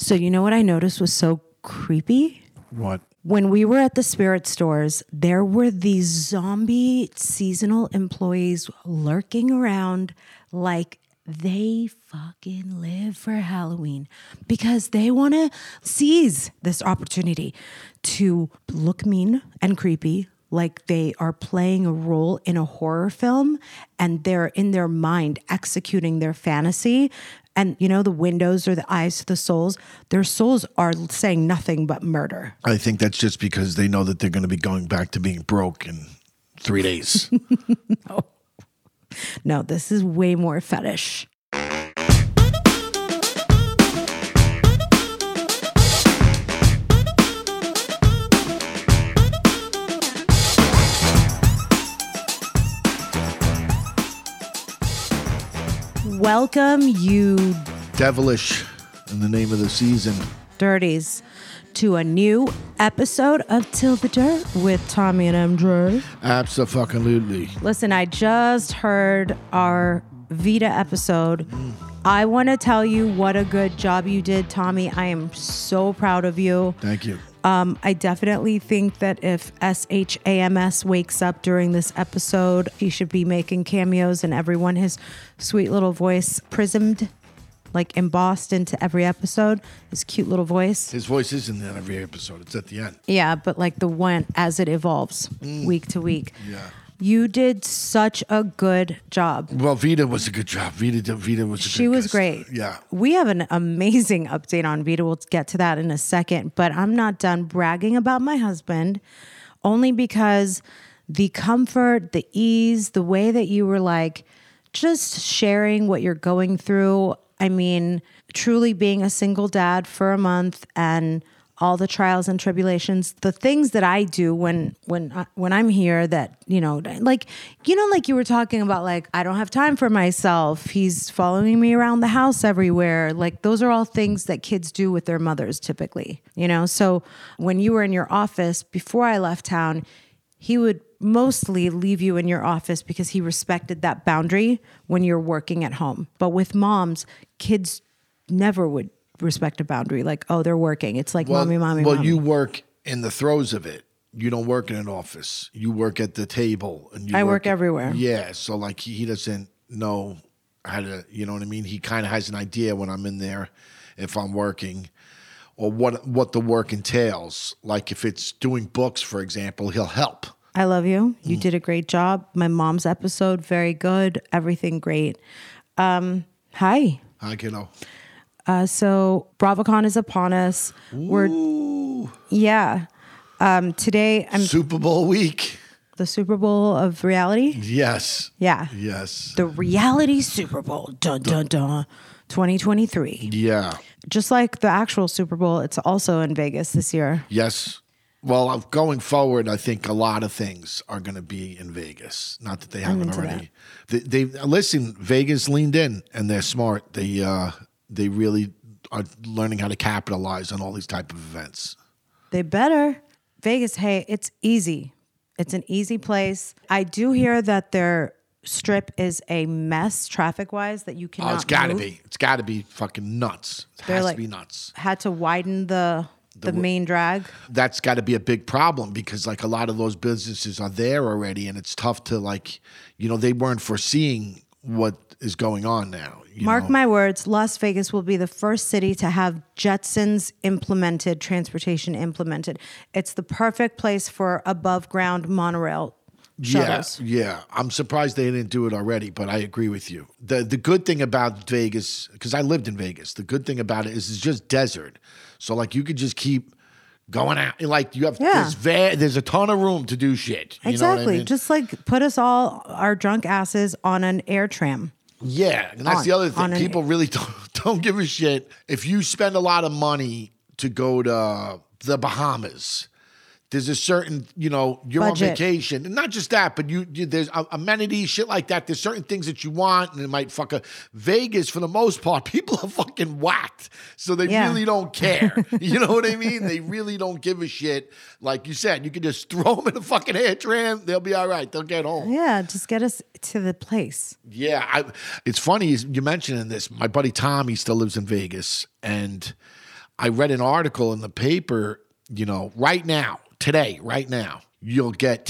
So, you know what I noticed was so creepy? What? When we were at the spirit stores, there were these zombie seasonal employees lurking around like they fucking live for Halloween because they want to seize this opportunity to look mean and creepy, like they are playing a role in a horror film and they're in their mind executing their fantasy. And you know, the windows are the eyes to the souls. Their souls are saying nothing but murder. I think that's just because they know that they're going to be going back to being broke in three days. No, this is way more fetish. Welcome, you Devilish in the name of the season. dirties, to a new episode of Till the Dirt with Tommy and MJ. Absolutely. Listen, I just heard our Vida episode. Mm. I want to tell you what a good job you did, Tommy. I am so proud of you. Thank you. Um, I definitely think that if SHAMS wakes up during this episode, he should be making cameos and everyone his sweet little voice prismed, like embossed into every episode. His cute little voice. His voice isn't in every episode. It's at the end. Yeah, but like the one as it evolves week to week. Yeah. You did such a good job. Well, Vida was a good job. Vida, did- Vida was. A She was guest. great. Yeah. We have an amazing update on Vida. We'll get to that in a second, but I'm not done bragging about my husband only because the comfort, the ease, the way that you were like just sharing what you're going through. I mean, truly being a single dad for a month and all the trials and tribulations the things that i do when when I, when i'm here that you know like you know like you were talking about like i don't have time for myself. He's following me around the house everywhere. Like those are all things that kids do with their mothers typically you know? So when you were in your office before i left town he would mostly leave you in your office because he respected that boundary when you're working at home. But with moms kids never would respect a boundary like oh they're working it's like mommy mommy mommy. Well, mommy. you work in the throes of it. You don't work in an office. You work at the table, and you I work everywhere. Yeah, so like he, he doesn't know how to. You know what I mean? He kind of has an idea when I'm in there, if I'm working, or what what the work entails. Like if it's doing books, for example, he'll help. I love you. You Mm. did a great job. My mom's episode, very good. Everything great. Um, hi. Hi, kiddo. Uh, so BravoCon is upon us. We're yeah. Um, today I'm Super Bowl week. the Super Bowl of reality. Yes. Yeah. Yes. The reality Super Bowl. Dun dun dun. 2023. Yeah. Just like the actual Super Bowl, it's also in Vegas this year. Yes. Well, uh, going forward, I think a lot of things are going to be in Vegas. Not that they haven't already. They, they listen. Vegas leaned in, and they're smart. They uh, they really are learning how to capitalize on all these type of events. They better. Vegas, hey, it's easy. It's an easy place. I do hear that their strip is a mess traffic wise that you oh, cannot Oh, it's got to move. be. It's got to be fucking nuts. It They're has like- to be nuts. Had to widen the the, main drag. That's got to be a big problem because like a lot of those businesses are there already, and it's tough to like, you know, they weren't foreseeing what is going on now. Mark know? my words, Las Vegas will be the first city to have Jetsons implemented, transportation implemented. It's the perfect place for above ground monorail shuttles. Yeah, yeah. I'm surprised they didn't do it already, but I agree with you. The the good thing about Vegas, because I lived in Vegas, the good thing about it is it's just desert. So like you could just keep going out. Like you have Yeah. there's va- there's a ton of room to do shit. You know what I Exactly. mean? Just like put us all, our drunk asses, on an air tram. Yeah, and that's on- the other thing. People really don't don't give a shit if you spend a lot of money to go to the Bahamas. There's a certain, you know, you're Budget. on vacation, and not just that, but you, you there's amenities, shit like that. There's certain things that you want, and it might fuck a Vegas for the most part. People are fucking whacked, so they Yeah. really don't care. you know what I mean? They really don't give a shit. Like you said, you can just throw them in a fucking air tram; they'll be all right. They'll get home. Yeah, just get us to the place. Yeah, I, it's funny you mentioning this. My buddy Tom, he still lives in Vegas, and I read an article in the paper, you know, right now, today, right now, you'll get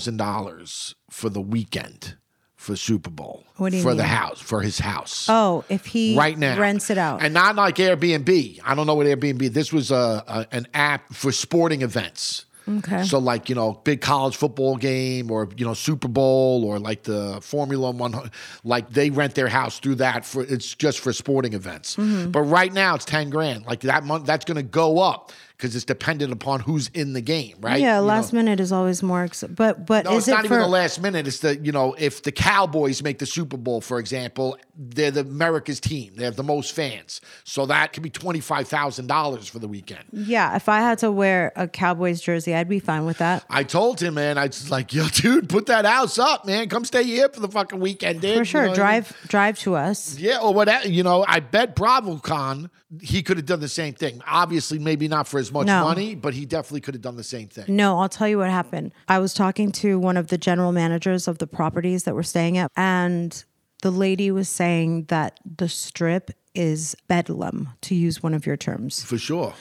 $10,000 for the weekend for Super Bowl. What do you for the house, for his house. Oh, if he right now rents it out. and not like airbnb i don't know what airbnb this was a, a an app for sporting events Okay. so like you know big college football game or you know super bowl or like the formula one like they rent their house through that for it's just for sporting events Mm-hmm. but right now it's 10 grand like that month that's going to go up because it's dependent upon who's in the game right yeah, You know? last minute is always more. Ex- but but No, is it's it not for? even the last minute. It's the you know if the Cowboys make the Super Bowl, for example, they're the America's team. They have the most fans, so that could be twenty five thousand dollars for the weekend. yeah, if I had to wear a Cowboys jersey, I'd be fine with that. I told him, man, I was like, yo, dude, put that house up, man. Come stay here for the fucking weekend, dude. For You sure, know what I mean? drive drive to us. Yeah, or whatever. You know, I bet BravoCon he could have done the same thing. Obviously, maybe not for as much No. money, but he definitely could have done the same thing. No, I'll tell you what happened. I was talking to one of the general managers of the properties that we're staying at, and the lady was saying that the strip is bedlam, to use one of your terms, For sure.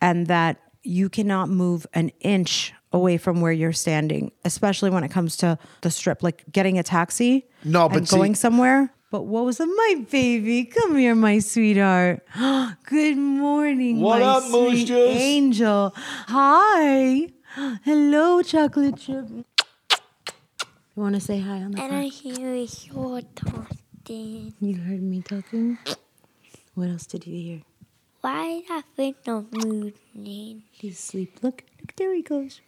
and that you cannot move an inch away from where you're standing, especially when it comes to the strip, like getting a taxi No, but and see- going somewhere. But what was up, my baby? Come here, my sweetheart. Good morning, What my up, sweet Juice? angel. Hi. Hello, chocolate chip. You want to say hi on the And phone? I hear your talking. You heard me talking. What else did you hear? Why is that thing not moving? He's asleep. Look, look, there he goes.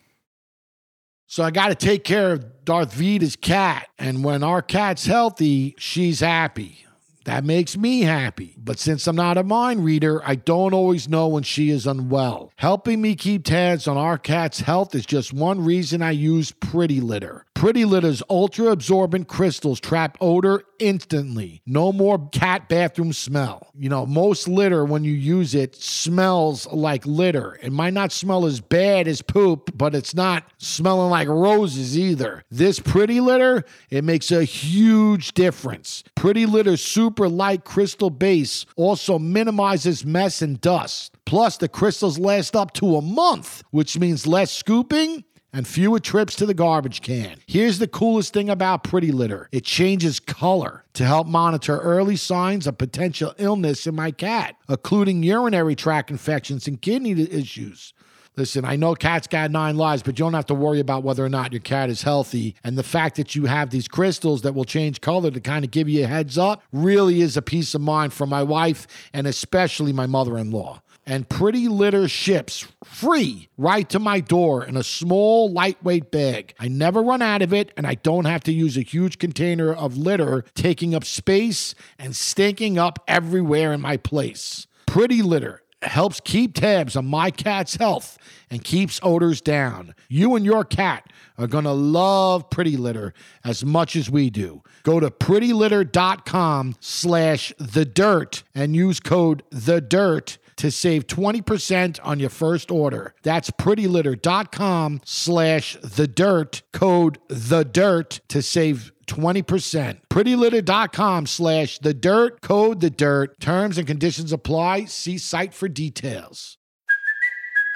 So I got to take care of Darth Vader's cat. And when our cat's healthy, she's happy. That makes me happy. But since I'm not a mind reader, I don't always know when she is unwell. Helping me keep tabs on our cat's health is just one reason I use Pretty Litter. Pretty Litter's ultra absorbent crystals trap odor instantly. No more cat bathroom smell. You know, most litter, when you use it, smells like litter. It might not smell as bad as poop, but it's not smelling like roses either. This Pretty Litter, it makes a huge difference. Pretty Litter's super light crystal base also minimizes mess and dust. Plus, the crystals last up to a month, which means less scooping and fewer trips to the garbage can. Here's the coolest thing about Pretty Litter it changes color to help monitor early signs of potential illness in my cat, including urinary tract infections and kidney issues. Listen, I know cats got nine lives, but you don't have to worry about whether or not your cat is healthy. And the fact that you have these crystals that will change color to kind of give you a heads up really is a peace of mind for my wife and especially my mother in law and Pretty Litter ships free right to my door in a small, lightweight bag. I never run out of it, and I don't have to use a huge container of litter taking up space and stinking up everywhere in my place. Pretty Litter helps keep tabs on my cat's health and keeps odors down. You and your cat are going to love Pretty Litter as much as we do. Go to prettylitter.com slash the dirt and use code the dirt to save 20% on your first order. That's prettylitter.com slash the dirt, code the dirt to save 20%. Prettylitter.com slash the dirt, code the dirt. Terms and conditions apply. See site for details.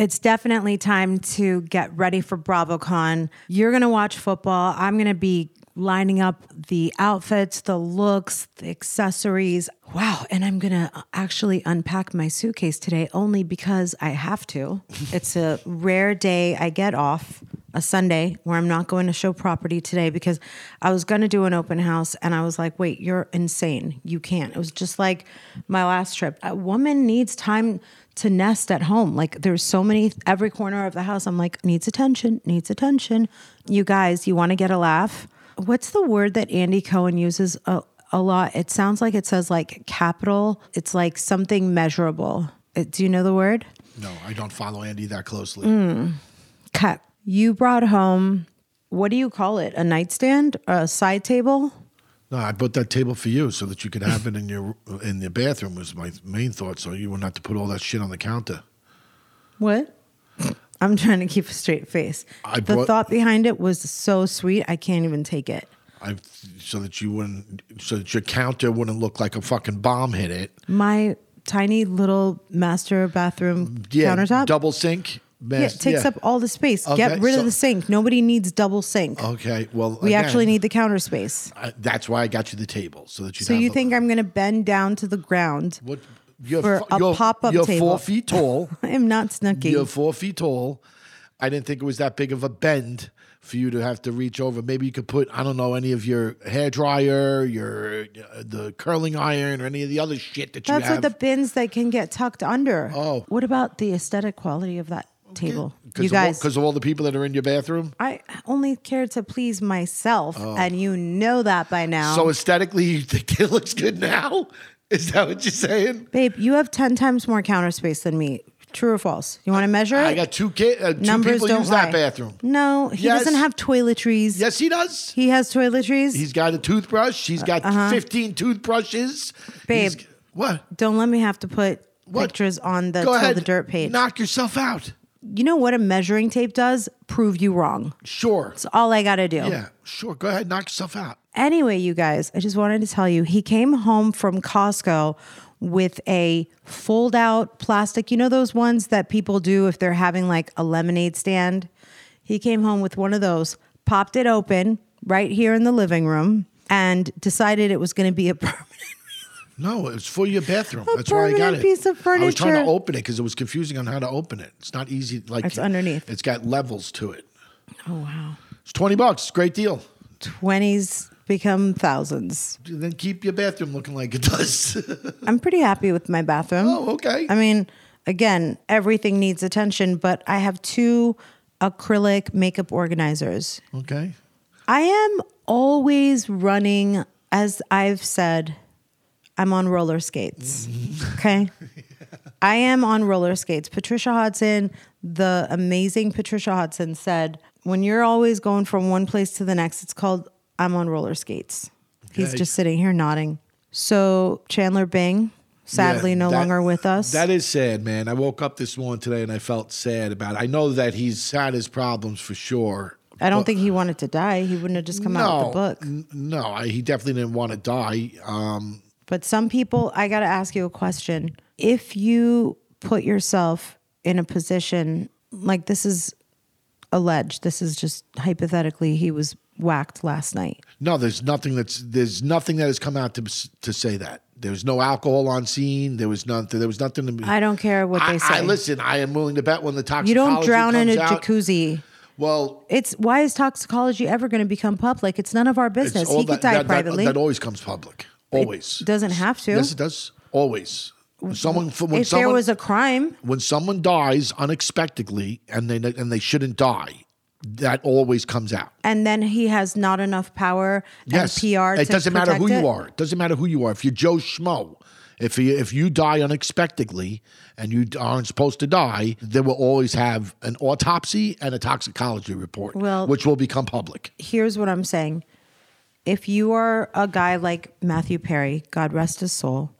It's definitely time to get ready for BravoCon. You're going to watch football. I'm going to be lining up the outfits, the looks, the accessories. Wow. And I'm going to actually unpack my suitcase today only because I have to. it's a rare day I get off, a Sunday, where I'm not going to show property today because I was going to do an open house and I was like, wait, you're insane. You can't. It was just like my last trip. A woman needs time to nest at home. Like there's so many every corner of the house. I'm like needs attention, needs attention. You guys, you want to get a laugh? What's the word that Andy Cohen uses? A, a lot. It sounds like it says like capital. It's like something measurable. It, do you know the word? No, I don't follow Andy that closely. Mm. Cut. You brought home, what do you call it? A nightstand? A side table? No, I bought that table for you so that you could have it in your in the bathroom. Was my main thought, so you wouldn't have to put all that shit on the counter. What? I'm trying to keep a straight face. I the brought- thought behind it was so sweet. I can't even take it. I so that you wouldn't, so that your counter wouldn't look like a fucking bomb hit it. My tiny little master bathroom Yeah, countertop. double sink. Yeah, it takes yeah. up all the space. Okay, Get rid so- of the sink. Nobody needs double sink. Okay, well, we again, actually need the counter space. I, that's why I got you the table so that you. So you think I'm going to bend down to the ground? what? You're, for a you're, pop-up You're table. four feet tall. I am not snooking. You're four feet tall. I didn't think it was that big of a bend for you to have to reach over. Maybe you could put, I don't know, any of your hair dryer, your uh, the curling iron, or any of the other shit that you have. That's like the bins that can get tucked under. Oh. What about the aesthetic quality of that table? Because You guys, because of all the people that are in your bathroom. I only care to please myself, and you know that by now. Oh. So aesthetically, you think it looks good now? Is that what you're saying? Babe, you have 10 times more counter space than me. True or false? You want to measure it? I got two kids. Uh, two Numbers people don't use lie. that bathroom. No, he Yes. doesn't have toiletries. Yes, he does. He has toiletries. He's got a toothbrush. He's got 15 toothbrushes. Uh-huh. Babe. He's- what? Don't let me have to put What? pictures on the Go ahead. the Dirt page. Knock yourself out. You know what a measuring tape does? Prove you wrong. Sure. It's all I got to do. Yeah, sure. Go ahead. Knock yourself out. Anyway, you guys, I just wanted to tell you he came home from Costco with a fold out plastic, you know, those ones that people do if they're having like a lemonade stand. He came home with one of those, popped it open right here in the living room, and decided it was going to be a permanent. No, it's for your bathroom. A That's why I got it. piece of furniture. I was trying to open it because it was confusing on how to open it. It's not easy. Like It's underneath. It's got levels to it. Oh, wow. It's twenty bucks. Great deal. 20s become thousands. Then keep your bathroom looking like it does. I'm pretty happy with my bathroom. oh, okay. I mean, again, everything needs attention, but I have two acrylic makeup organizers. okay. I am always running, as I've said, I'm on roller skates. Okay. I am on roller skates. Patricia Hodson, the amazing Patricia Hodson, said, when you're always going from one place to the next, it's called I'm on roller skates. He's just sitting here nodding. So, Chandler Bing, sadly Yeah, no that- longer with us. That is sad, man. I woke up this morning today and I felt sad about it. I know that he's had his problems for sure. I don't but- think he wanted to die. He wouldn't have just come out with the book. n- No, I, he definitely didn't want to die. Um, But some people, I got to ask you a question. If you put yourself in a position like this is alleged, this is just hypothetically, he was whacked last night. no, there's nothing that's there's nothing that has come out to to say that. There was no alcohol on scene. There was nothing. There was nothing to be. I don't care what I, they say. I listen. I am willing to bet when the toxicology you don't drown in a out- jacuzzi. Well, It's why is toxicology ever going to become public? It's none of our business. He could die that, that- privately. That, always comes public. Always doesn't have to. Yes, it does. Always. When someone when if someone there was a crime, when someone dies unexpectedly and they and they shouldn't die, that always comes out. and then he has not enough power Yes, and PR. It doesn't matter who protect you are. It doesn't matter who you are. If you're Joe Schmo, if you if you die unexpectedly and you aren't supposed to die, they will always have an autopsy and a toxicology report, Well- which will become public. here's what I'm saying. If you are a guy like Matthew Perry, God rest his soul,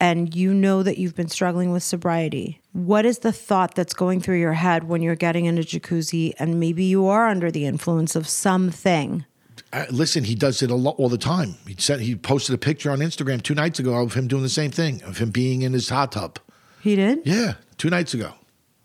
and you know that you've been struggling with sobriety, what is the thought that's going through your head when you're getting in a jacuzzi and maybe you are under the influence of something? Uh, listen, he does it a lot all the time. He said he posted a picture on Instagram two nights ago of him doing the same thing, of him being in his hot tub. He did? Yeah, two nights ago.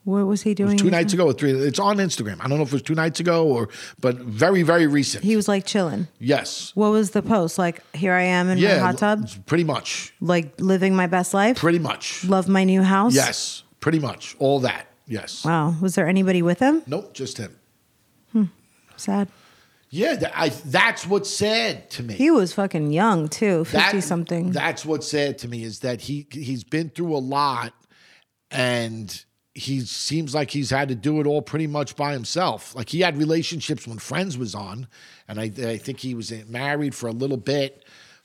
What was he doing? two nights ago or three. It's on Instagram. I don't know if it was two nights ago or, but very, very recent. He was like chilling. yes. What was the post? Like, here I am in Yeah. my hot tub, Pretty much. like living my best life, Pretty much. love my new house. Yes. Pretty much. All that. Yes. Wow. Was there anybody with him? Nope. Just him. Hmm. Sad. Yeah. th- I, that's what's sad to me. He was fucking young too, 50 That- something. That's what's sad to me is that he he's been through a lot, and he seems like he's had to do it all pretty much by himself. Like he had relationships when Friends was on, and I, I think he was married for a little bit,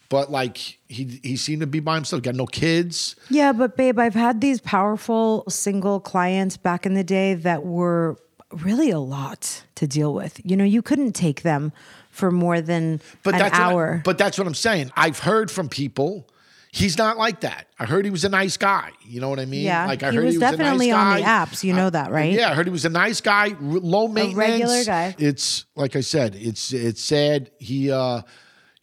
but like he he seemed to be by himself. Got no kids. Yeah, but babe, I've had these powerful single clients back in the day that were really a lot to deal with. You know, you couldn't take them for more than But an what I- hour. but that's what I'm saying. I've heard from people. He's not like that. I heard he was a nice guy. You know what I mean? Yeah, like I he heard was he was definitely a nice guy. on the apps. You know that, right? Yeah, I heard he was a nice guy, r- low maintenance, regular guy. It's like I said, it's it's sad. He, uh,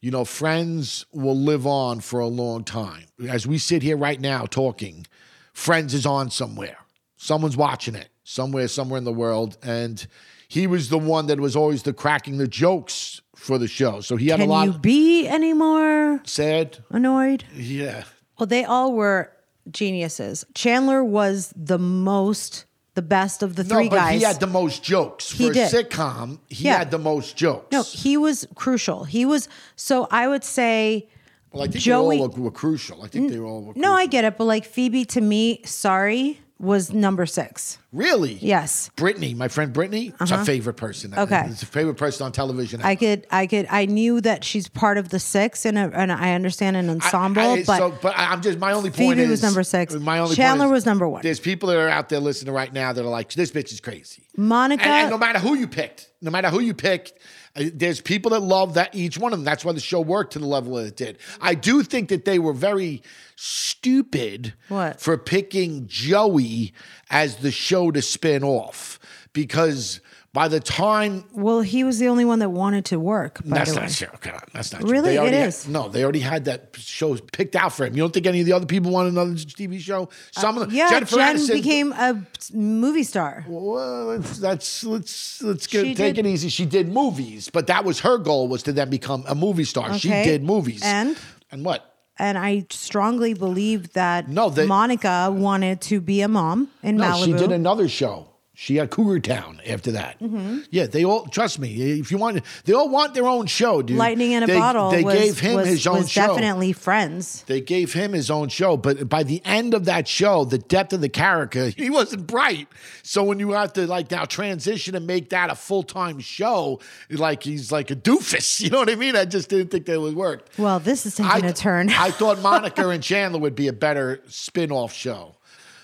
you know, friends will live on for a long time. As we sit here right now talking, Friends is on somewhere. Someone's watching it somewhere, somewhere in the world, and he was the one that was always the cracking the jokes for the show. So he had Can a lot Can you be any more sad. annoyed? Yeah. Well, they all were geniuses. Chandler was the most, the best of the three no, but guys. he had the most jokes He for did. a sitcom. He Yeah. had the most jokes. no, he was crucial. He was so I would say well, I think Joey- they all were, were crucial. I think they all were no, I get it, but like Phoebe to me, sorry, was number six. really. Yes. Brittany, my friend Brittany, is a favorite person. Uh-huh. Okay. it's a favorite person on television. I could, I could, I knew that she's part of the six, and, and I understand an ensemble, I- but so, but I- I'm just my only point Phoebe is was number six. My only Chandler point is was number one. There's people that are out there listening right now that are like, this bitch is crazy. Monica, And, and no matter who you picked, no matter who you picked, uh, there's people that love that each one of them. That's why the show worked to the level that it did. I do think that they were very stupid What? for picking Joey as the show to spin off because by the time well, he was the only one that wanted to work. That's not true. God, that's not Really? true. It already had- no, they already had that show picked out for him. You don't think any of the other people want another TV show? Some of them. Uh, Yeah, Jennifer Jen Aniston- became a movie star. Well, let's let's let's let's get, take did- it easy. She did movies, but that was her goal was to then become a movie star. She did movies. And? and what? And I strongly believe that No, they- Monica wanted to be a mom in No, Malibu. she did another show. She had Cougar Town after that. Mm-hmm. Yeah, they all trust me. If you want, they all want their own show, dude. Lightning in a They- Bottle They was, gave him was, his own was show. definitely friends. They gave him his own show, but by the end of that show, the depth of the character, he wasn't bright. So when you have to like now transition and make that a full time show, like he's like a doofus. You know what I mean? I just didn't think that would work. Well, this is taking I, a turn. I thought Monica and Chandler would be a better spin off show,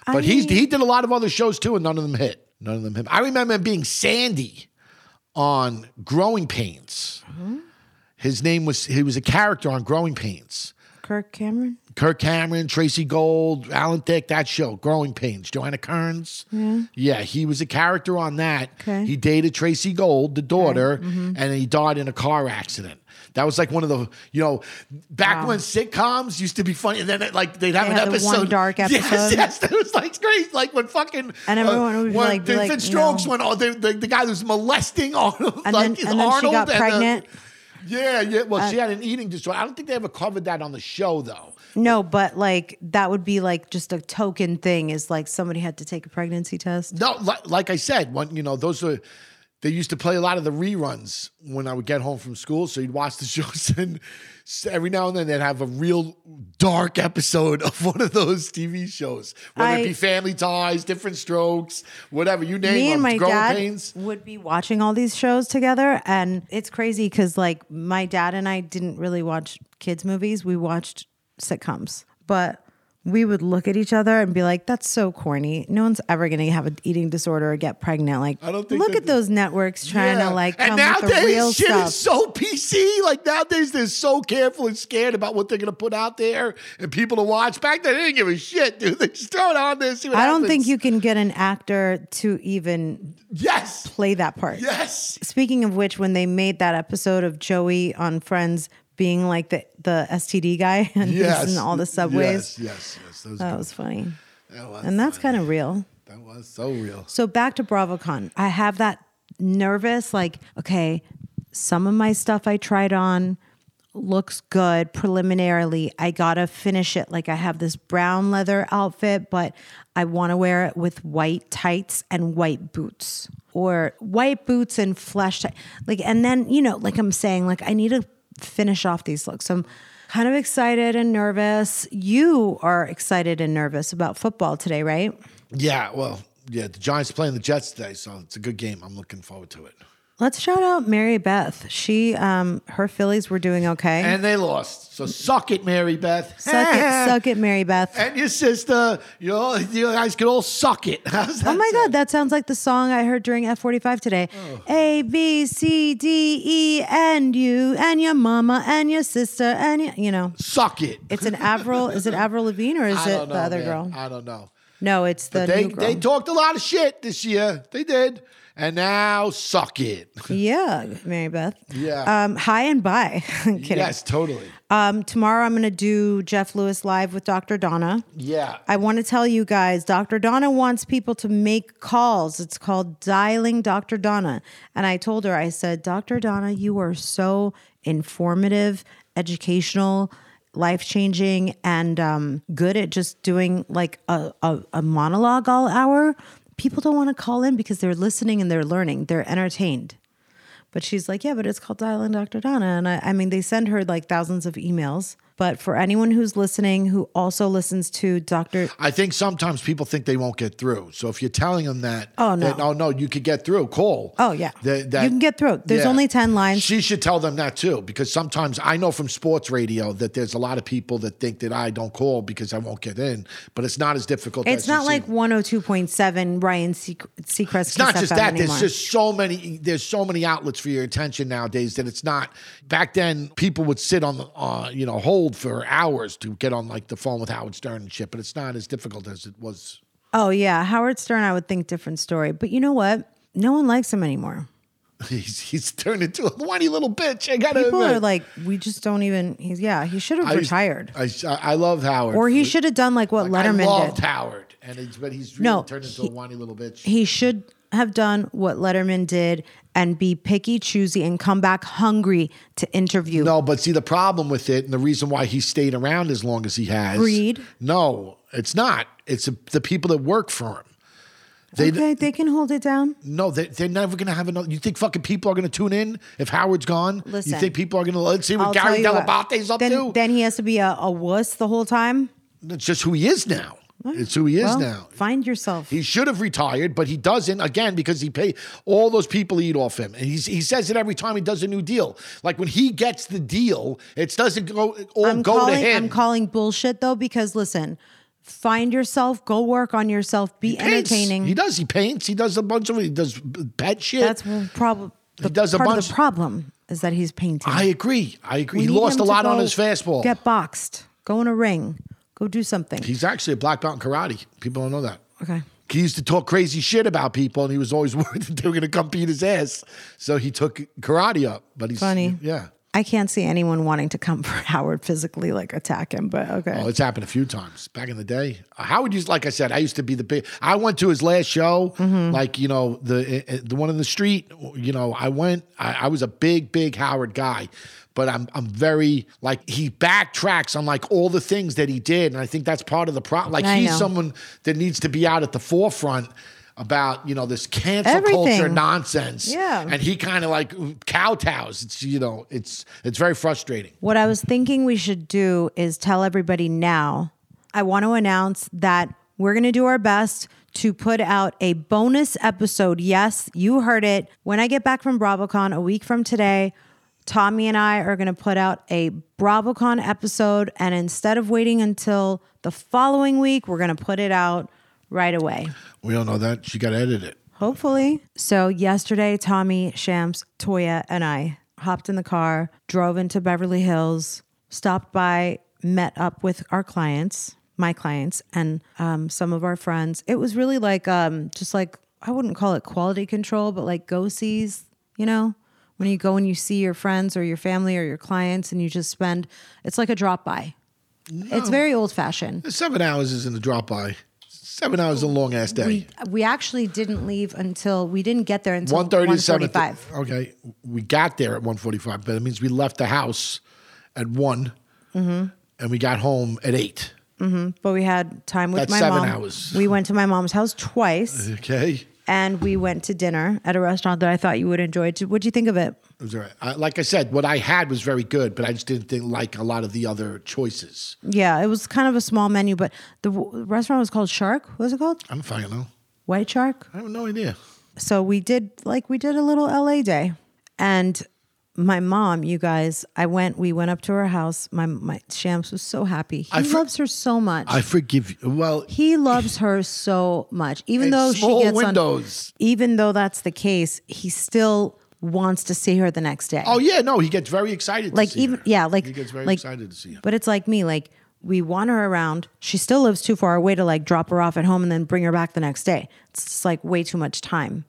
but he's he did a lot of other shows too, and none of them hit. None of them hit. I remember him being Sandy on Growing Pains. Mm-hmm. His name was he was a character on Growing Pains. Kirk Cameron. Kirk Cameron, Tracey Gold, Alan Thicke, that show, Growing Pains, Joanna Kerns. Yeah, Yeah, he was a character on that. Okay. He dated Tracey Gold, the daughter, and he died in a car accident. That was like one of the, you know, back when sitcoms used to be funny, and then it, like they'd have They an the episode. one dark Yes, episode. yes, that was like great. Like when fucking uh, And everyone would be when like- the like, Fitzstrokes no. went, oh, the, the, the guy who's molesting Arnold, And like then- and then she Arnold got and the- pregnant. Uh, yeah, yeah. Well, she uh, had an eating disorder. I don't think they ever covered that on the show, though. No, but like that would be like just a token thing. Is like somebody had to take a pregnancy test. No, like, like I said, when you know those are they used to play a lot of the reruns when I would get home from school. So you'd watch the shows, and every now and then they'd have a real dark episode of one of those TV shows, whether I- it be Family Ties, Different Strokes, whatever you name Me them. and my dad Pains. would be watching all these shows together, and it's crazy because like my dad and I didn't really watch kids movies. We watched sitcoms, but we would look at each other and be like, "That's so corny. No one's ever going to have an eating disorder or get pregnant." Like, I don't think look at those networks trying Yeah. to like and come nowadays with the real shit stuff. is so PC. Like nowadays they're so careful and scared about what they're gonna put out there and people to watch. Back then they didn't give a shit, dude. They just throw it on there. See what I don't think you can get an actor to even Yes. play that part. Yes. Speaking of which, when they made that episode of Joey on Friends being like the the STD guy and Yes. in all the subways, Yes, yes, yes. That was, that was funny, That was and that's kind of real. That was so real. So back to BravoCon, I have that nervous, like, okay, some of my stuff I tried on looks good preliminarily. I gotta finish it. Like I have this brown leather outfit, but I want to wear it with white tights and white boots, or white boots and flesh tight. Like, and then you know, like I'm saying, like I need to finish off these looks. So I'm kind of excited and nervous. You are excited and nervous about football today, right? Yeah, well, yeah, the Giants playing the Jets today, so it's a good game. I'm looking forward to it. Let's shout out Mary Beth. She, um, her Phillies were doing okay. And they lost. So suck it, Mary Beth. suck it, suck it, Mary Beth. And your sister, you know, you guys can all suck it. How's that Oh my? God, that sounds like the song I heard during F45 today. Oh. A, B, C, D, E, and you, and your mama, and your sister, and you, you know. Suck it. It's an Avril, is it Avril Lavigne or is it don't the other man. girl? I don't know. No, it's the But they new girl. they talked a lot of shit this year. They did. And now suck it. yeah, Mary Beth. Yeah. Um, hi and bye. Kidding. Yes, totally. Um, tomorrow I'm going to do Jeff Lewis live with Dr. Donna. Yeah. I want to tell you guys, Dr. Donna wants people to make calls. It's called Dialing Dr. Donna. And I told her, I said, Dr. Donna, you are so informative, educational, life changing, and um, good at just doing like a, a, a monologue all hour. People don't want to call in because they're listening and they're learning, they're entertained. But she's like, yeah, but it's called Dialing Dr. Donna. And I, I mean, they send her like thousands of emails. But for anyone who's listening who also listens to Dr. I think sometimes people think they won't get through. So if you're telling them that, Oh, no. that, oh no, you could get through. Call. Oh, yeah. That- that- You can get through. There's only 10 lines. She should tell them that too, because sometimes I know from sports radio that there's a lot of people that think that I don't call because I won't get in, but it's not as difficult. It's as not like seem. 102.7 Ryan Seacrest. It's not just that. There's just so many. There's so many outlets for your attention nowadays that it's not. Back then, people would sit on the, uh, you know, for hours to get on like the phone with Howard Stern and shit. But it's not as difficult as it was. Oh, yeah. Howard Stern, I would think different story. But you know what? No one likes him anymore. He's he's turned into a whiny little bitch. I gotta People admit. are like, we just don't even. He's yeah. He should have I used- retired, I, I love Howard. or he should have done like what Like, Letterman I loved did. Howard, and it's, but he's really No, turned into he- a whiny little bitch. He should have done what Letterman did and be picky, choosy, and come back hungry to interview. No, but see the problem with it, and the reason why he stayed around as long as he has. Greed? No, it's not. It's the people that work for him. They okay, they can hold it down. no, they, they're never going to have another. You think fucking people are going to tune in if Howard's gone? Listen, you think people are going to let's see what I'll Gary Dell'Abate's up then, to? Then he has to be a, a wuss the whole time. That's just who he is now. It's who he is Well, now. Find yourself. He should have retired, but he doesn't again because he pay all those people eat off him, and he's, he says it every time he does a new deal. Like when he gets the deal, it doesn't go all I'm go calling. to him. I'm calling bullshit though because listen, find yourself. Go work on yourself. Be He entertaining. He does. He paints. He does a bunch of. He does pet shit. That's probably He does a part of the problem is that he's painting. I agree. I agree. We he lost a lot on his fastball. Get boxed. Go in a ring. Go do something. He's actually a black belt in karate. People don't know that. okay. He used to talk crazy shit about people, and he was always worried that they were going to come beat his ass. So he took karate up. But he's Funny. Yeah. I can't see anyone wanting to come for Howard physically, like attack him. But okay. Oh, it's happened a few times back in the day. Howard used, like I said, I used to be the big. I went to his last show, Mm-hmm. like you know the eh, the one in the street. You know, I went. I, I was a big, big Howard guy, but I'm I'm very like he backtracks on like all the things that he did, and I think that's part of the problem. Like I he's know. someone that needs to be out at the forefront about you know this cancel culture nonsense. Yeah. and he kind of like kowtows. It's you know it's it's very frustrating. What I was thinking we should do is tell everybody now. I want to announce that we're going to do our best to put out a bonus episode. Yes, you heard it. When I get back from BravoCon a week from today, Tommy and I are going to put out a BravoCon episode. And instead of waiting until the following week, we're going to put it out right away. We don't know that she got to edit it. Hopefully. So yesterday, Tommy, Shams, Toya, and I hopped in the car, drove into Beverly Hills, stopped by, met up with our clients, my clients, and um, some of our friends. It was really like um, just like I wouldn't call it quality control, but like go sees, you know, when you go and you see your friends or your family or your clients, and you just spend. It's like a drop by. It's very old fashioned. Seven hours isn't a drop by. Seven hours is a long ass day. We we actually didn't leave until we didn't get there until One thirty to seven. 1:45. Okay, we got there at one forty five, but it means we left the house at one, Mm-hmm. and we got home at eight. but we had time with That's my seven mom. hours. We went to my mom's house twice, Okay, and we went to dinner at a restaurant that I thought you would enjoy. What'd you think of it? it was all right. I, like I said, what I had was very good, but I just didn't think like a lot of the other choices. Yeah, it was kind of a small menu, but the w- restaurant was called Shark. What was it called? I'm fine, know. White Shark. I have no idea. so we did like we did a little LA day. And my mom, you guys, I went we went up to her house. My my Shams was so happy. He I for- loves her so much. I forgive you. Well, he loves her so much. Even though she gets windows. on even though that's the case, he still wants to see her the next day. oh yeah, no, he gets very excited. To like see even her. yeah, like he gets very like, excited to see her. But it's like me, like we want her around. She still lives too far away to like drop her off at home and then bring her back the next day. It's just like way too much time,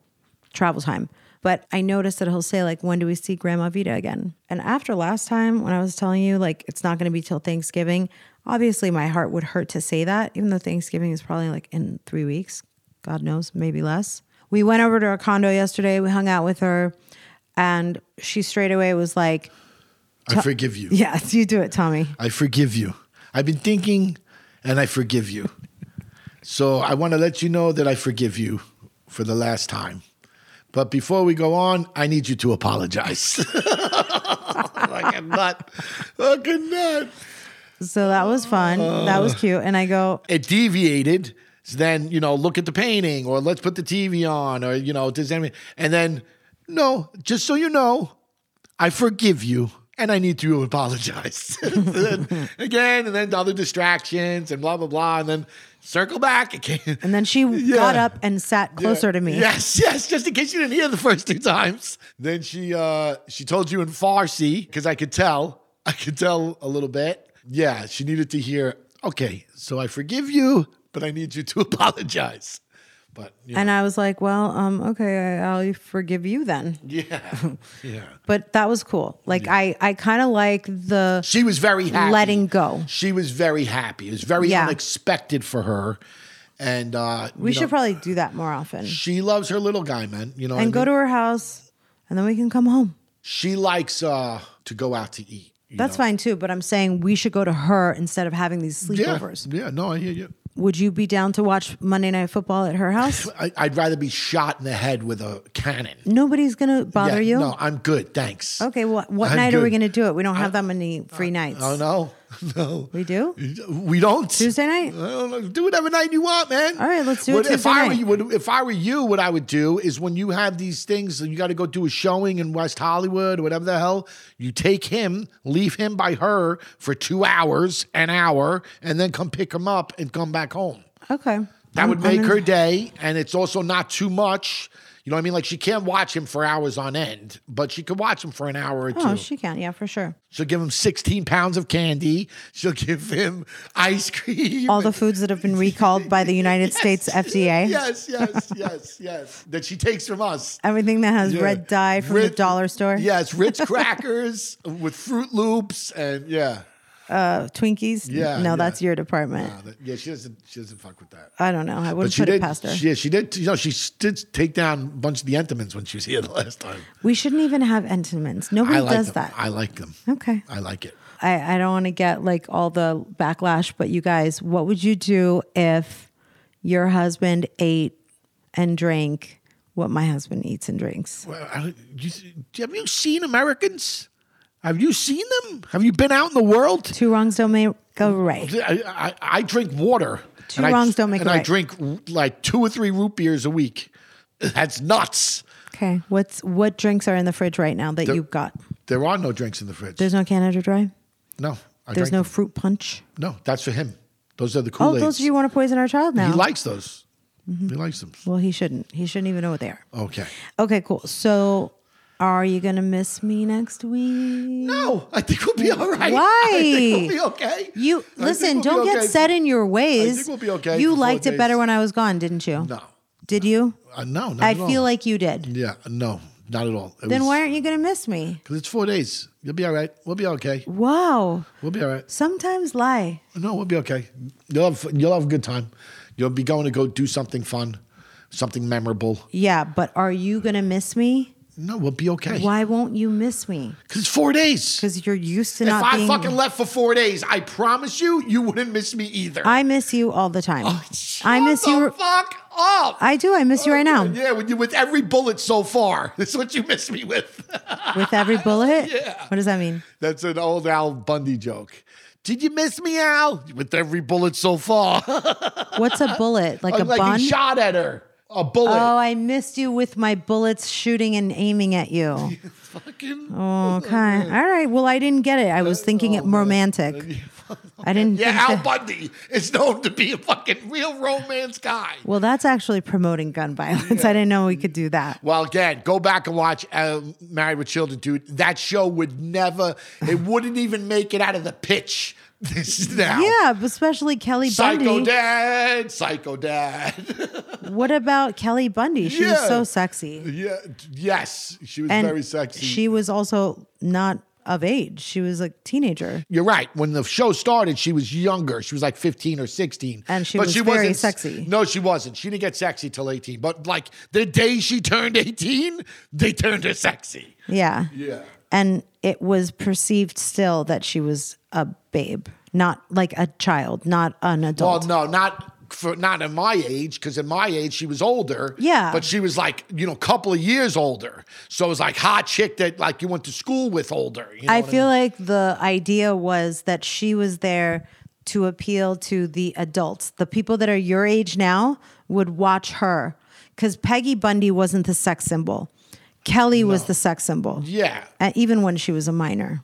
travel time. But I noticed that he'll say like, "When do we see Grandma Vida again?" And after last time, when I was telling you like it's not going to be till Thanksgiving, obviously my heart would hurt to say that, even though Thanksgiving is probably like in three weeks. God knows, maybe less. We went over to her condo yesterday. We hung out with her, and she straight away was like, I forgive you. "Yes, you do it, Tommy." I forgive you. I've been thinking, and I forgive you. So I want to let you know that I forgive you for the last time. But before we go on, I need you to apologize. like a nut. Like a nut. So that was fun. that was cute. And I go, It deviated. So then, you know, look at the painting or let's put the TV on or, you know, does anything. And then, no, just so you know, I forgive you and I need to apologize. Then again, and then the other distractions and blah, blah, blah. And then circle back again. and then she Yeah. got up and sat closer to me. Yes, yes, just in case you didn't hear the first two times. Then she uh she told you in Farsi, because I could tell. I could tell a little bit. Yeah, she needed to hear, okay, so I forgive you, but I need you to apologize. But you know, And I was like, well, um, okay, I- I'll forgive you then. yeah, yeah. But that was cool. Like I, I kind of like the She was very happy. letting go. She was very happy. It was very Yeah. unexpected for her. And uh We should know, probably do that more often. she loves her little guy, man. You know, And go mean? to her house, and then we can come home. she likes uh to go out to eat. That's know? fine too. But I'm saying we should go to her instead of having these Yeah, sleepovers. yeah, no, I hear you. Would you be down to watch Monday Night Football at her house? I, I'd rather be shot in the head with a cannon. Nobody's gonna bother Yeah, you. No, I'm good. Thanks. Okay, well, what I'm night are we going to do it? We don't have that many free nights. Oh no, no. We do? We don't. Tuesday night? I don't. Do whatever night you want, man. All right, let's do it What- if Tuesday I night. were you, what- if I were you, what I would do is when you have these things, you got to go do a showing in West Hollywood or whatever the hell. You take him, leave him by her for two hours, an hour, and then come pick him up and come back home. Okay. That I'm- would I'm make in- her day, and it's also not too much. You know what I mean? Like she can't watch him for hours on end, but she could watch him for an hour or oh, two. Oh, she can. Yeah, for sure. She'll give him 16 pounds of candy. She'll give him ice cream. All the foods that have been recalled by the United States FDA. Yes, yes, yes, yes. That she takes from us. Everything that has Yeah. red dye from the dollar store. Yes, Ritz crackers with Froot Loops and yeah. Uh, Twinkies. Yeah, No, yeah. that's your department. Uh, that- yeah, she doesn't she doesn't fuck with that. I don't know. I wouldn't she put did. it past her. She, yeah, she did. You know, she did take down a bunch of the Entenmann's when she was here the last time. we shouldn't even have Entenmann's. Nobody like does them. that. I like them. okay. I like it. I, I don't want to get like all the backlash, but you guys, what would you do if your husband ate and drank what my husband eats and drinks? Well, I, you, have you seen Americans? Have you seen them? Have you been out in the world? Two wrongs don't make a right. I, I, I drink water. Two and I- wrongs don't make And a I right. drink like two or three root beers a week. That's nuts. Okay. What's what drinks are in the fridge right now that There- you got? There are no drinks in the fridge. There's no Canada Dry. no. I There's no fruit punch. No, that's for him. Those are the Oh, Kool-Aids. those of you want to poison our child now? He likes those. He mm-hmm. likes them. well, he shouldn't. He shouldn't even know what they are. Okay. Okay, cool. So, are you gonna miss me next week? No, I think we'll be all right. Why? I think we'll be okay. You I listen. we'll Don't get okay. set in your ways. I think we'll be okay You liked it better when I was gone, didn't you? No. Did you? Uh, no, not I at all. feel like you did. Yeah, no, not at all. It Then was- why aren't you gonna miss me? Because it's four days. You'll be all right. We'll be okay. Wow. We'll be all right. Sometimes lie. No, we'll be okay. You'll have you'll have a good time. You'll be going to go do something fun, something memorable. Yeah, but are you gonna miss me? No, we'll be okay. Why won't you miss me? Because it's four days. Because you're used to If not If I being. fucking left for four days, I promise you, you wouldn't miss me either. I miss you all the time. Oh, I Shut miss the you. Fuck up. I do. I miss you right now. Oh, yeah, with you with every bullet so far. That's what you miss me with. With every bullet. Yeah. What does that mean? That's an old Al Bundy joke. Did you miss me, Al? With every bullet so far. What's a bullet? Like a like bun? he shot at her. A bullet. Oh, I missed you with my bullets shooting and aiming at you. Fucking- Okay. All right. Well, I didn't get it. I was thinking it romantic. I didn't. yeah, think Al that- Bundy is known to be a fucking real romance guy. well, that's actually promoting gun violence. I didn't know we could do that. Well, again, go back and watch uh, Married with Children, dude. That show would never, it wouldn't even make it out of the pitch. This now. Yeah, especially Kelly Psycho Bundy. Dad, Psycho Dad. What about Kelly Bundy? She was Yeah. so sexy. yeah, yes, she was very sexy. she was also not of age. She was a teenager. You're right. When the show started, she was younger. She was like 15 or 16. And she was very wasn't- sexy. No, she wasn't. She didn't get sexy till 18. But like the day she turned 18, they turned her sexy. Yeah. Yeah. And it was perceived still that she was a babe, not like a child, not an adult. Well, no, not for not in my age, because in my age she was older. Yeah. But she was like, you know, a couple of years older. So it was like hot chick that like you went to school with older. You know I feel mean? like the idea was that she was there to appeal to the adults. The people that are your age now would watch her because Peggy Bundy wasn't the sex symbol. Kelly was the sex symbol. Yeah. Uh, even when she was a minor.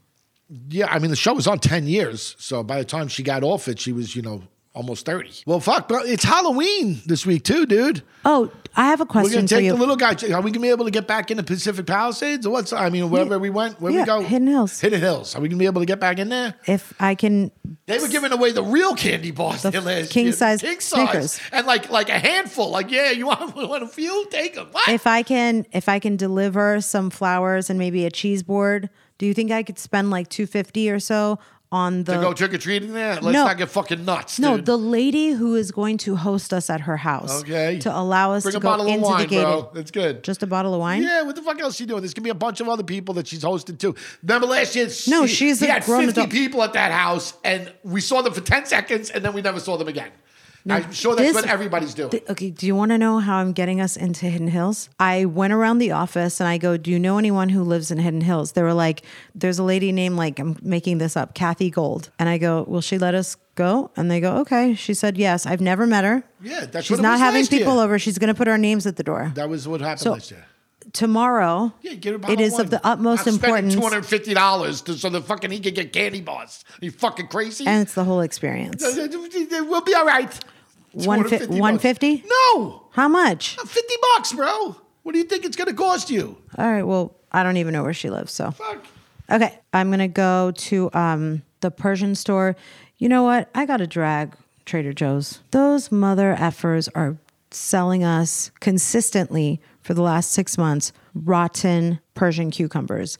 Yeah, I mean the show was on ten years, so by the time she got off it, she was you know almost thirty. Well, fuck, bro, it's Halloween this week too, dude. Oh, I have a question We're gonna take the little guy. Are we gonna be able to get back into Pacific Palisades or what's? I mean, wherever we went, where yeah, we go, Hidden Hills. Hidden Hills. Are we gonna be able to get back in there? if I can, They were giving away the real candy bars The there last king year. size king Snickers. size, and like like a handful. Like, yeah, you want, want a few? Take them. What? if I can, if I can deliver some flowers and maybe a cheese board, do you think I could spend like two fifty or so on the? to go trick or treating there? Let's No. not get fucking nuts. no, the lady who is going to host us at her house. Okay. To allow us Bring to a go bottle of into wine, the gated. bro. That's good. Just a bottle of wine. Yeah, what the fuck else is she doing? There's gonna be a bunch of other people that she's hosting too. Remember last year? No, she, she's he a had 50 adult. people at that house, and we saw them for 10 seconds, and then we never saw them again. I'm sure that's this- what everybody's doing. Th- Okay, do you want to know how I'm getting us into Hidden Hills? I went around the office and I go, Do you know anyone who lives in Hidden Hills? They were like, There's a lady named, like, I'm making this up, Kathy Gold. And I go, Will she let us go? And they go, Okay. She said, Yes. I've never met her. Yeah, that's She's what it was. She's not having people year. over. She's going to put our names at the door. that was what happened So- last year. Tomorrow, Yeah, get a bottle it is wine. of the utmost I'm importance. $250 to, so the fucking he can get candy bars. Are you fucking crazy? And it's the whole experience. we'll be all right. One fi- 250 bucks. 150? No, How much? 50 bucks, bro. What do you think it's gonna cost you? All right. Well, I don't even know where she lives. So. Fuck. Okay, I'm gonna go to um, the Persian store. You know what? I gotta drag Trader Joe's. Those mother effers are selling us consistently for the last six months rotten Persian cucumbers.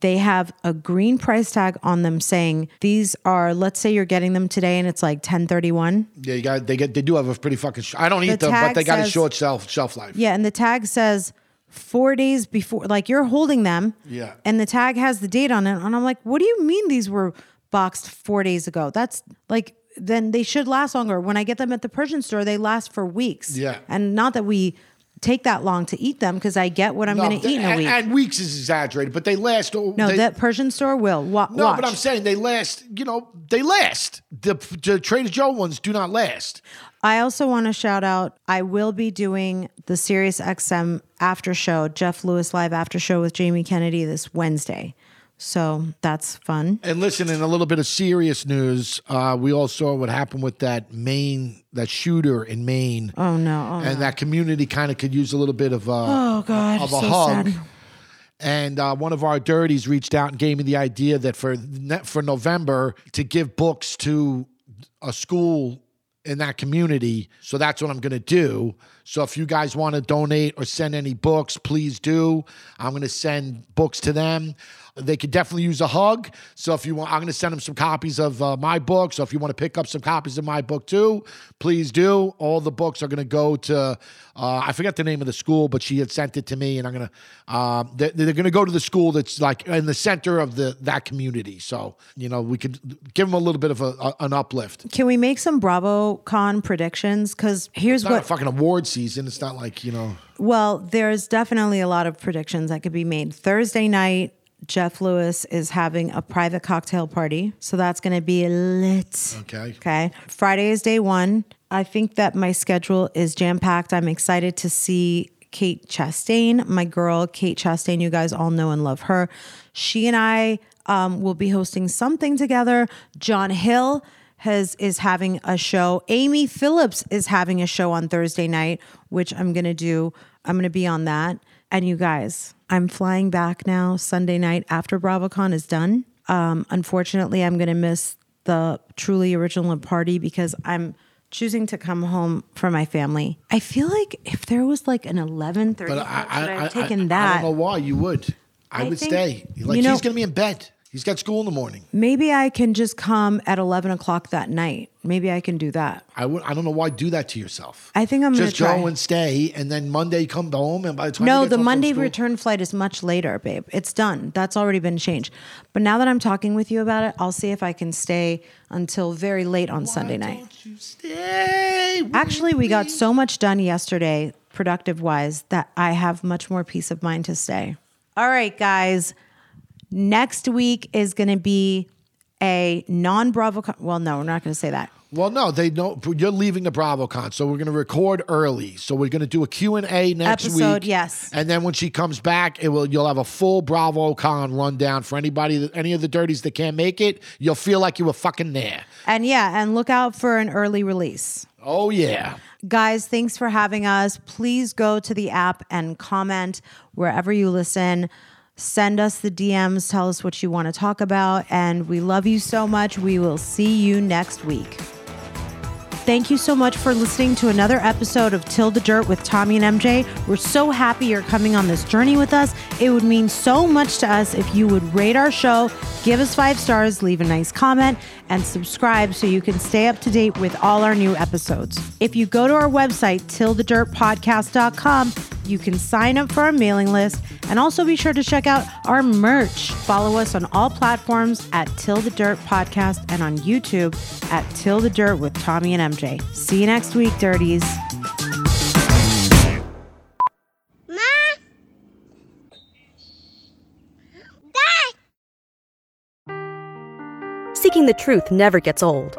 They have a green price tag on them saying these are. Let's say you're getting them today and it's like 1031. Yeah, you got they get they do have a pretty fucking. Sh- I don't eat them, but they got a short shelf shelf life. Yeah, and the tag says four days before, like you're holding them. Yeah. And the tag has the date on it. And I'm like, what do you mean these were boxed four days ago? That's like, then they should last longer. When I get them at the Persian store, they last for weeks. Yeah. And not that we take that long to eat them because I get what I'm No, going to eat in a and, week. and weeks is exaggerated, but they last. no, they, that Persian store will. Wa- No, watch. but I'm saying they last. You know, they last. The, the Trader Joe ones do not last. I also want to shout out I will be doing the Sirius XM after show, Jeff Lewis live after show with Jamie Kennedy this Wednesday. So that's fun. And listen, in a little bit of serious news, uh, we all saw what happened with that Maine, that shooter in Maine. Oh no. Oh, and that community kind of could use a little bit of uh, Oh, God, of a so hug. sad. And uh, one of our dirties reached out and gave me the idea that for for November to give books to a school in that community. So that's what I'm going to do. So if you guys want to donate or send any books, please do. I'm going to send books to them. They could definitely use a hug. So if you want, I'm going to send them some copies of uh, my book. So if you want to pick up some copies of my book too, please do. All the books are going to go to, uh, I forget the name of the school, but she had sent it to me, and I'm going to, uh, they're, they're going to go to the school that's like in the center of the that community. So you know we could give them a little bit of a, a- an uplift. Can we make some BravoCon predictions? Because here's It's not a what. fucking award season. It's not like you know. Well, there's definitely a lot of predictions that could be made. Thursday night, Jeff Lewis is having a private cocktail party. So that's going to be lit. Okay. Okay. Friday is day one. I think that my schedule is jam packed. I'm excited to see Kate Chastain, my girl, Kate Chastain. You guys all know and love her. She and I um, will be hosting something together. John Hill has is having a show. Amy Phillips is having a show on Thursday night, which I'm gonna do. I'm gonna be on that. And you guys, I'm flying back now Sunday night after BravoCon is done. Um, unfortunately, I'm gonna miss the truly original party because I'm choosing to come home for my family. I feel like if there was like an 11:30, But I, I, I I, taken that? I don't know why you would. I, I would think- stay. Like you know- he's gonna be in bed. He's got school in the morning. Maybe I can just come at 11 o'clock that night. Maybe I can do that. I would. I don't know why do that to yourself. I think I'm gonna just try. go and stay, and then Monday come home, and by the time No, the Monday school- return flight is much later, babe. It's done. That's already been changed. But now that I'm talking with you about it, I'll see if I can stay until very late on Sunday night. Don't you stay? Actually, we got so much done yesterday, productive wise, that I have much more peace of mind to stay. All right, guys. Next week is going to be a non Bravo. Well, no, we're not going to say that. Well, no, they know you're leaving the BravoCon, so we're going to record early. So we're going to do a Q and A next Episode, week. yes. and then when she comes back, it will you'll have a full BravoCon rundown for anybody, that, any of the dirties that can't make it. You'll feel like you were fucking there. And yeah, and look out for an early release. Oh yeah. Guys, thanks for having us. Please go to the app and comment wherever you listen. Send us the DMs, tell us what you want to talk about. And we love you so much. We will see you next week. Thank you so much for listening to another episode of Till the Dirt with Tommy and MJ. We're so happy you're coming on this journey with us. It would mean so much to us if you would rate our show, give us five stars, leave a nice comment, and subscribe so you can stay up to date with all our new episodes. If you go to our website, tillthedirtpodcast.com, you can sign up for our mailing list and also be sure to check out our merch. Follow us on all platforms at Till the Dirt Podcast and on YouTube at Till the Dirt with Tommy and MJ. See you next week, Dirties. Seeking the truth never gets old.